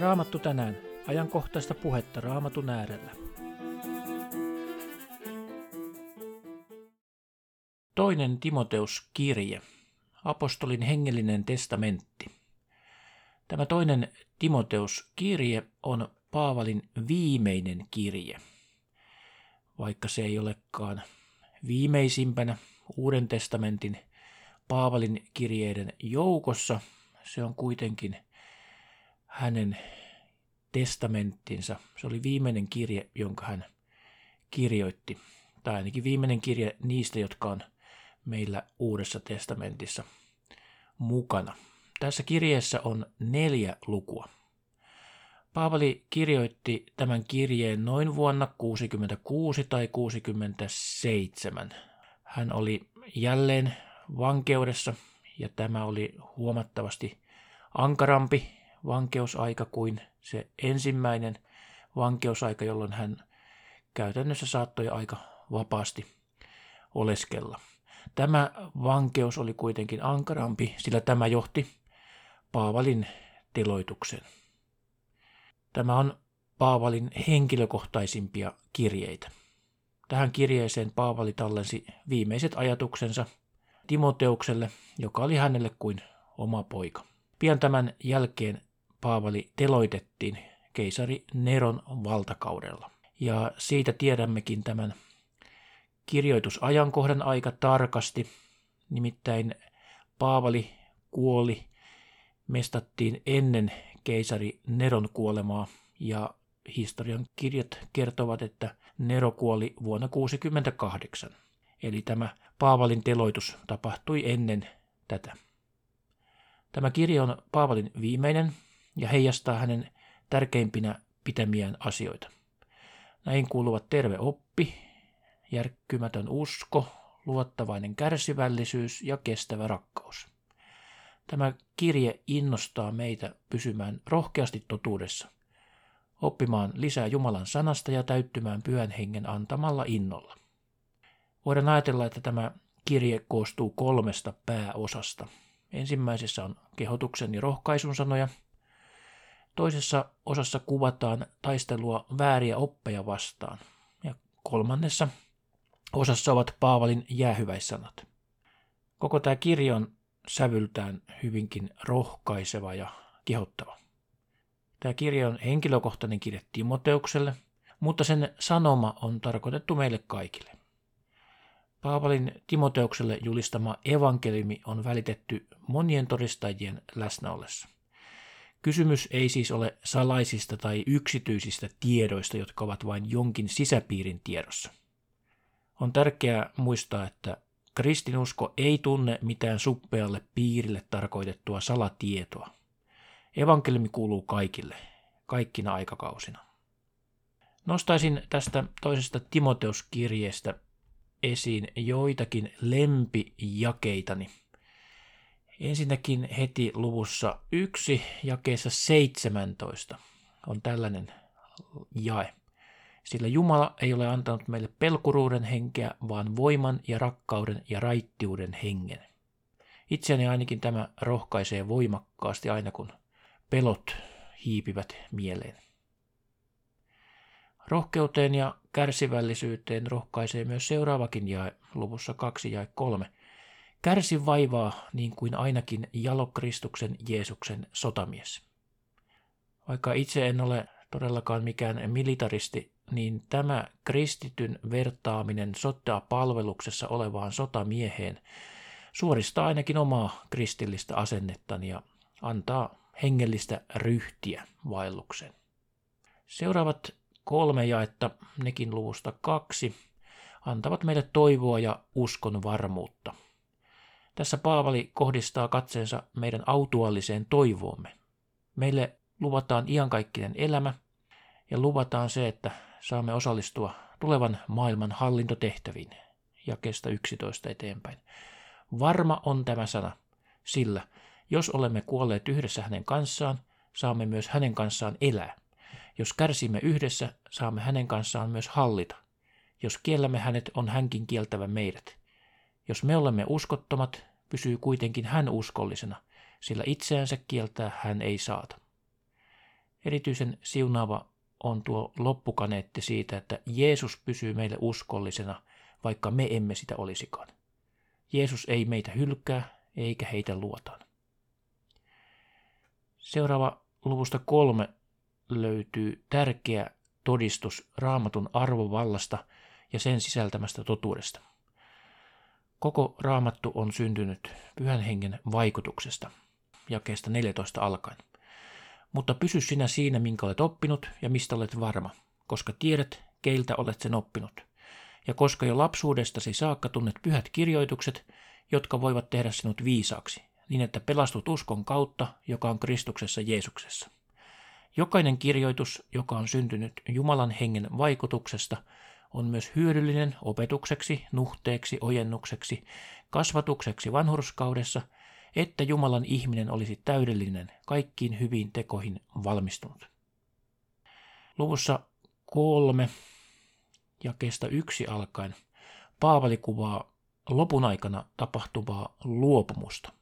Raamattu tänään. Ajankohtaista puhetta Raamatun äärellä. Toinen Timoteus kirje. Apostolin hengellinen testamentti. Tämä toinen Timoteus kirje on Paavalin viimeinen kirje. Vaikka se ei olekaan viimeisimpänä Uuden testamentin Paavalin kirjeiden joukossa, se on kuitenkin hänen testamenttinsa. Se oli viimeinen kirje, jonka hän kirjoitti, tai ainakin viimeinen kirje niistä, jotka on meillä Uudessa testamentissa mukana. Tässä kirjeessä on neljä lukua. Paavali kirjoitti tämän kirjeen noin vuonna 66 tai 67. Hän oli jälleen vankeudessa ja tämä oli huomattavasti ankarampi vankeusaika kuin se ensimmäinen vankeusaika, jolloin hän käytännössä saattoi aika vapaasti oleskella. Tämä vankeus oli kuitenkin ankarampi, sillä tämä johti Paavalin teloitukseen. Tämä on Paavalin henkilökohtaisimpia kirjeitä. Tähän kirjeeseen Paavali tallensi viimeiset ajatuksensa Timoteukselle, joka oli hänelle kuin oma poika. Pian tämän jälkeen Paavali teloitettiin keisari Neron valtakaudella. Ja siitä tiedämmekin tämän kirjoitusajankohdan aika tarkasti. Nimittäin Paavali kuoli, mestattiin ennen keisari Neron kuolemaa ja historian kirjat kertovat, että Nero kuoli vuonna 68. Eli tämä Paavalin teloitus tapahtui ennen tätä. Tämä kirja on Paavalin viimeinen ja heijastaa hänen tärkeimpinä pitämiään asioita. Näihin kuuluvat terve oppi, järkkymätön usko, luottavainen kärsivällisyys ja kestävä rakkaus. Tämä kirje innostaa meitä pysymään rohkeasti totuudessa, oppimaan lisää Jumalan sanasta ja täyttymään pyhän hengen antamalla innolla. Voidaan ajatella, että tämä kirje koostuu kolmesta pääosasta. Ensimmäisessä on kehotuksen ja rohkaisun sanoja. Toisessa osassa kuvataan taistelua vääriä oppeja vastaan. Ja kolmannessa osassa ovat Paavalin jäähyväissanat. Koko tämä kirja on sävyltään hyvinkin rohkaiseva ja kehottava. Tämä kirja on henkilökohtainen kirja Timoteukselle, mutta sen sanoma on tarkoitettu meille kaikille. Paavalin Timoteukselle julistama evankeliumi on välitetty monien todistajien läsnäollessa. Kysymys ei siis ole salaisista tai yksityisistä tiedoista, jotka ovat vain jonkin sisäpiirin tiedossa. On tärkeää muistaa, että kristinusko ei tunne mitään suppealle piirille tarkoitettua salatietoa. Evankeliumi kuuluu kaikille, kaikkina aikakausina. Nostaisin tästä toisesta Timoteuskirjeestä esiin joitakin lempijakeitani. Ensinnäkin heti luvussa 1 jakeessa 17 on tällainen jae. Sillä Jumala ei ole antanut meille pelkuruuden henkeä, vaan voiman ja rakkauden ja raittiuden hengen. Itseäni ainakin tämä rohkaisee voimakkaasti aina kun pelot hiipivät mieleen. Rohkeuteen ja kärsivällisyyteen rohkaisee myös seuraavakin jae luvussa 2 ja 3. Kärsi vaivaa niin kuin ainakin jalokristuksen Jeesuksen sotamies. Vaikka itse en ole todellakaan mikään militaristi, niin tämä kristityn vertaaminen sotaa palveluksessa olevaan sotamieheen suoristaa ainakin omaa kristillistä asennettani ja antaa hengellistä ryhtiä vaellukseen. Seuraavat kolme jaetta, nekin luvusta kaksi, antavat meille toivoa ja uskon varmuutta. Tässä Paavali kohdistaa katseensa meidän autualliseen toivoomme. Meille luvataan iankaikkinen elämä ja luvataan se, että saamme osallistua tulevan maailman hallintotehtäviin ja kestä 11 eteenpäin. Varma on tämä sana, sillä jos olemme kuolleet yhdessä hänen kanssaan, saamme myös hänen kanssaan elää. Jos kärsimme yhdessä, saamme hänen kanssaan myös hallita. Jos kiellämme hänet, on hänkin kieltävä meidät. Jos me olemme uskottomat, pysyy kuitenkin hän uskollisena, sillä itseänsä kieltää hän ei saata. Erityisen siunaava on tuo loppukaneetti siitä, että Jeesus pysyy meille uskollisena, vaikka me emme sitä olisikaan. Jeesus ei meitä hylkää eikä heitä luotaan. Seuraava luvusta kolme löytyy tärkeä todistus raamatun arvovallasta ja sen sisältämästä totuudesta. Koko raamattu on syntynyt pyhän hengen vaikutuksesta, jakeesta 14 alkaen. Mutta pysy sinä siinä, minkä olet oppinut ja mistä olet varma, koska tiedät, keiltä olet sen oppinut. Ja koska jo lapsuudestasi saakka tunnet pyhät kirjoitukset, jotka voivat tehdä sinut viisaaksi, niin että pelastut uskon kautta, joka on Kristuksessa Jeesuksessa. Jokainen kirjoitus, joka on syntynyt Jumalan hengen vaikutuksesta, on myös hyödyllinen opetukseksi, nuhteeksi, ojennukseksi, kasvatukseksi vanhurskaudessa, että Jumalan ihminen olisi täydellinen, kaikkiin hyviin tekoihin valmistunut. Luvussa kolme ja kestä yksi alkaen Paavali kuvaa lopun aikana tapahtuvaa luopumusta.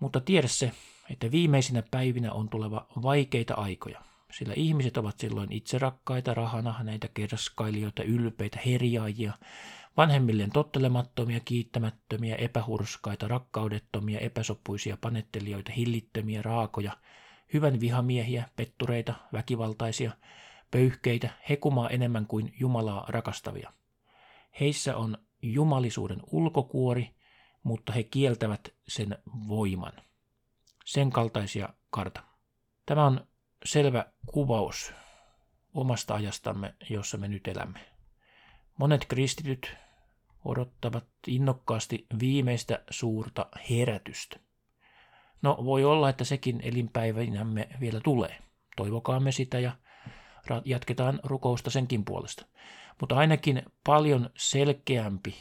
Mutta tiedä se, että viimeisinä päivinä on tuleva vaikeita aikoja, sillä ihmiset ovat silloin itserakkaita, näitä kerskailijoita, ylpeitä, herjaajia, vanhemmilleen tottelemattomia, kiittämättömiä, epähurskaita, rakkaudettomia, epäsopuisia, panettelijoita, hillittömiä, raakoja, hyvän vihamiehiä, pettureita, väkivaltaisia, pöyhkeitä, hekumaa enemmän kuin Jumalaa rakastavia. Heissä on jumalisuuden ulkokuori, mutta he kieltävät sen voiman. Sen kaltaisia karta. Tämä on selvä kuvaus omasta ajastamme, jossa me nyt elämme. Monet kristityt odottavat innokkaasti viimeistä suurta herätystä. No voi olla, että sekin elinpäivinämme vielä tulee. Toivokaamme sitä ja jatketaan rukousta senkin puolesta. Mutta ainakin paljon selkeämpi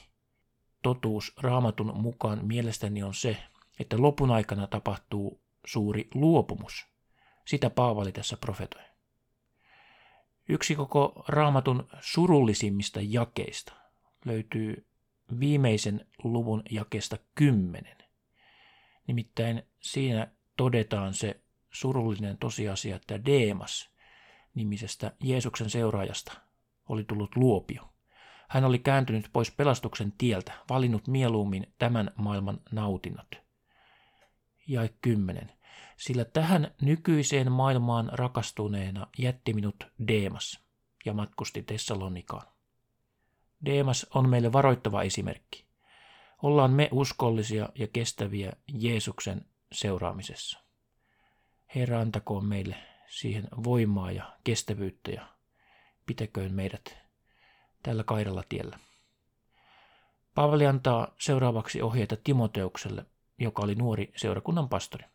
totuus raamatun mukaan mielestäni on se, että lopun aikana tapahtuu suuri luopumus. Sitä Paavali tässä profetoi. Yksi koko raamatun surullisimmista jakeista löytyy viimeisen luvun jakesta kymmenen. Nimittäin siinä todetaan se surullinen tosiasia, että Deemas nimisestä Jeesuksen seuraajasta oli tullut luopio. Hän oli kääntynyt pois pelastuksen tieltä, valinnut mieluummin tämän maailman nautinnot. Ja kymmenen. Sillä tähän nykyiseen maailmaan rakastuneena jätti minut Deemas ja matkusti Tessalonikaan. Deemas on meille varoittava esimerkki. Ollaan me uskollisia ja kestäviä Jeesuksen seuraamisessa. Herra antakoon meille siihen voimaa ja kestävyyttä ja pitäköön meidät tällä kaidalla tiellä. Paavali antaa seuraavaksi ohjeita Timoteukselle, joka oli nuori seurakunnan pastori.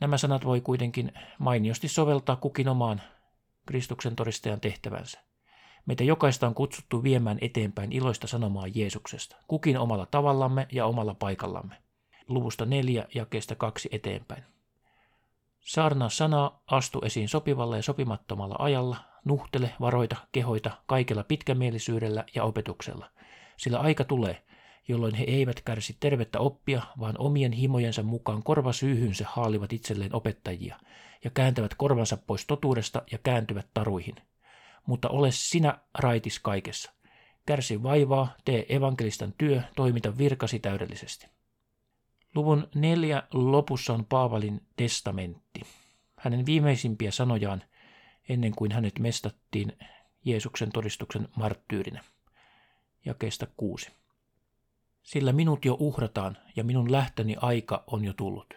Nämä sanat voi kuitenkin mainiosti soveltaa kukin omaan Kristuksen todistajan tehtävänsä. Meitä jokaista on kutsuttu viemään eteenpäin iloista sanomaa Jeesuksesta, kukin omalla tavallamme ja omalla paikallamme. Luvusta neljä ja kestä kaksi eteenpäin. Saarnaa sanaa, astu esiin sopivalla ja sopimattomalla ajalla, nuhtele, varoita, kehoita kaikella pitkämielisyydellä ja opetuksella. Sillä aika tulee, jolloin he eivät kärsi tervettä oppia, vaan omien himojensa mukaan korvasyyhynsä haalivat itselleen opettajia ja kääntävät korvansa pois totuudesta ja kääntyvät taruihin. Mutta ole sinä raitis kaikessa. Kärsi vaivaa, tee evankelistan työ, toimita virkasi täydellisesti. Luvun neljä lopussa on Paavalin testamentti. Hänen viimeisimpiä sanojaan ennen kuin hänet mestattiin Jeesuksen todistuksen marttyyrinä. Jakeesta kuusi. Sillä minut jo uhrataan ja minun lähtöni aika on jo tullut.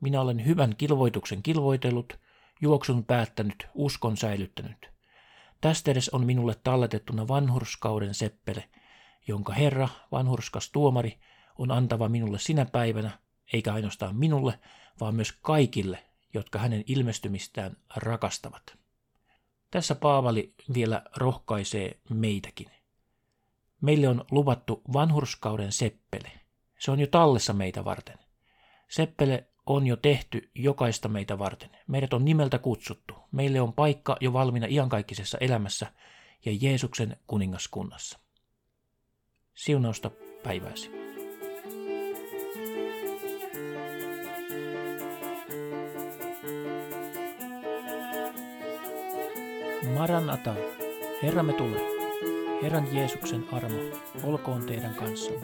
Minä olen hyvän kilvoituksen kilvoitellut, juoksun päättänyt, uskon säilyttänyt. Tästä edes on minulle talletettuna vanhurskauden seppele, jonka Herra, vanhurskas tuomari, on antava minulle sinä päivänä, eikä ainoastaan minulle, vaan myös kaikille, jotka hänen ilmestymistään rakastavat. Tässä Paavali vielä rohkaisee meitäkin. Meille on luvattu vanhurskauden seppele. Se on jo tallessa meitä varten. Seppele on jo tehty jokaista meitä varten. Meidät on nimeltä kutsuttu. Meille on paikka jo valmiina iankaikkisessa elämässä ja Jeesuksen kuningaskunnassa. Siunausta päivääsi. Maranata, Herramme tulee. Herran Jeesuksen armo olkoon teidän kanssanne.